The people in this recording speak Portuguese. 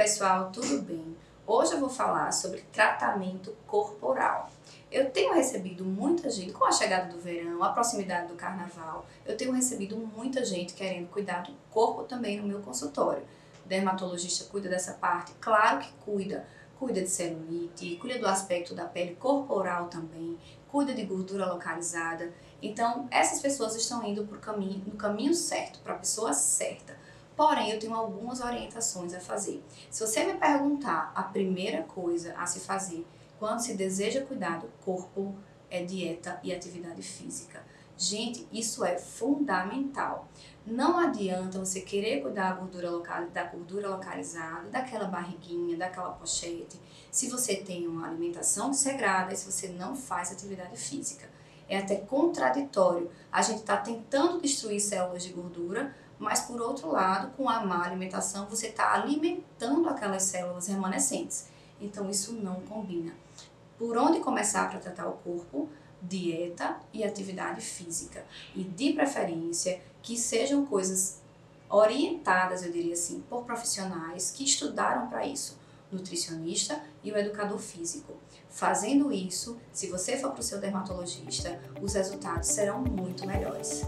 pessoal, tudo bem? Hoje eu vou falar sobre tratamento corporal. Eu tenho recebido muita gente, com a chegada do verão, a proximidade do carnaval, eu tenho recebido muita gente querendo cuidar do corpo também no meu consultório. O dermatologista cuida dessa parte? Claro que cuida. Cuida de celulite, cuida do aspecto da pele corporal também, cuida de gordura localizada. Então, essas pessoas estão indo pro caminho, no caminho certo, para a pessoa certa. Porém, eu tenho algumas orientações a fazer. Se você me perguntar a primeira coisa a se fazer quando se deseja cuidar do corpo, é dieta e atividade física. Gente, isso é fundamental. Não adianta você querer cuidar da gordura, local, da gordura localizada, daquela barriguinha, daquela pochete, se você tem uma alimentação desregrada e se você não faz atividade física. É até contraditório. A gente está tentando destruir células de gordura, mas por outro lado, com a má alimentação, você está alimentando aquelas células remanescentes. Então isso não combina. Por onde começar para tratar o corpo? Dieta e atividade física. E de preferência que sejam coisas orientadas, eu diria assim, por profissionais que estudaram para isso nutricionista e o educador físico. Fazendo isso, se você for para o seu dermatologista, os resultados serão muito melhores.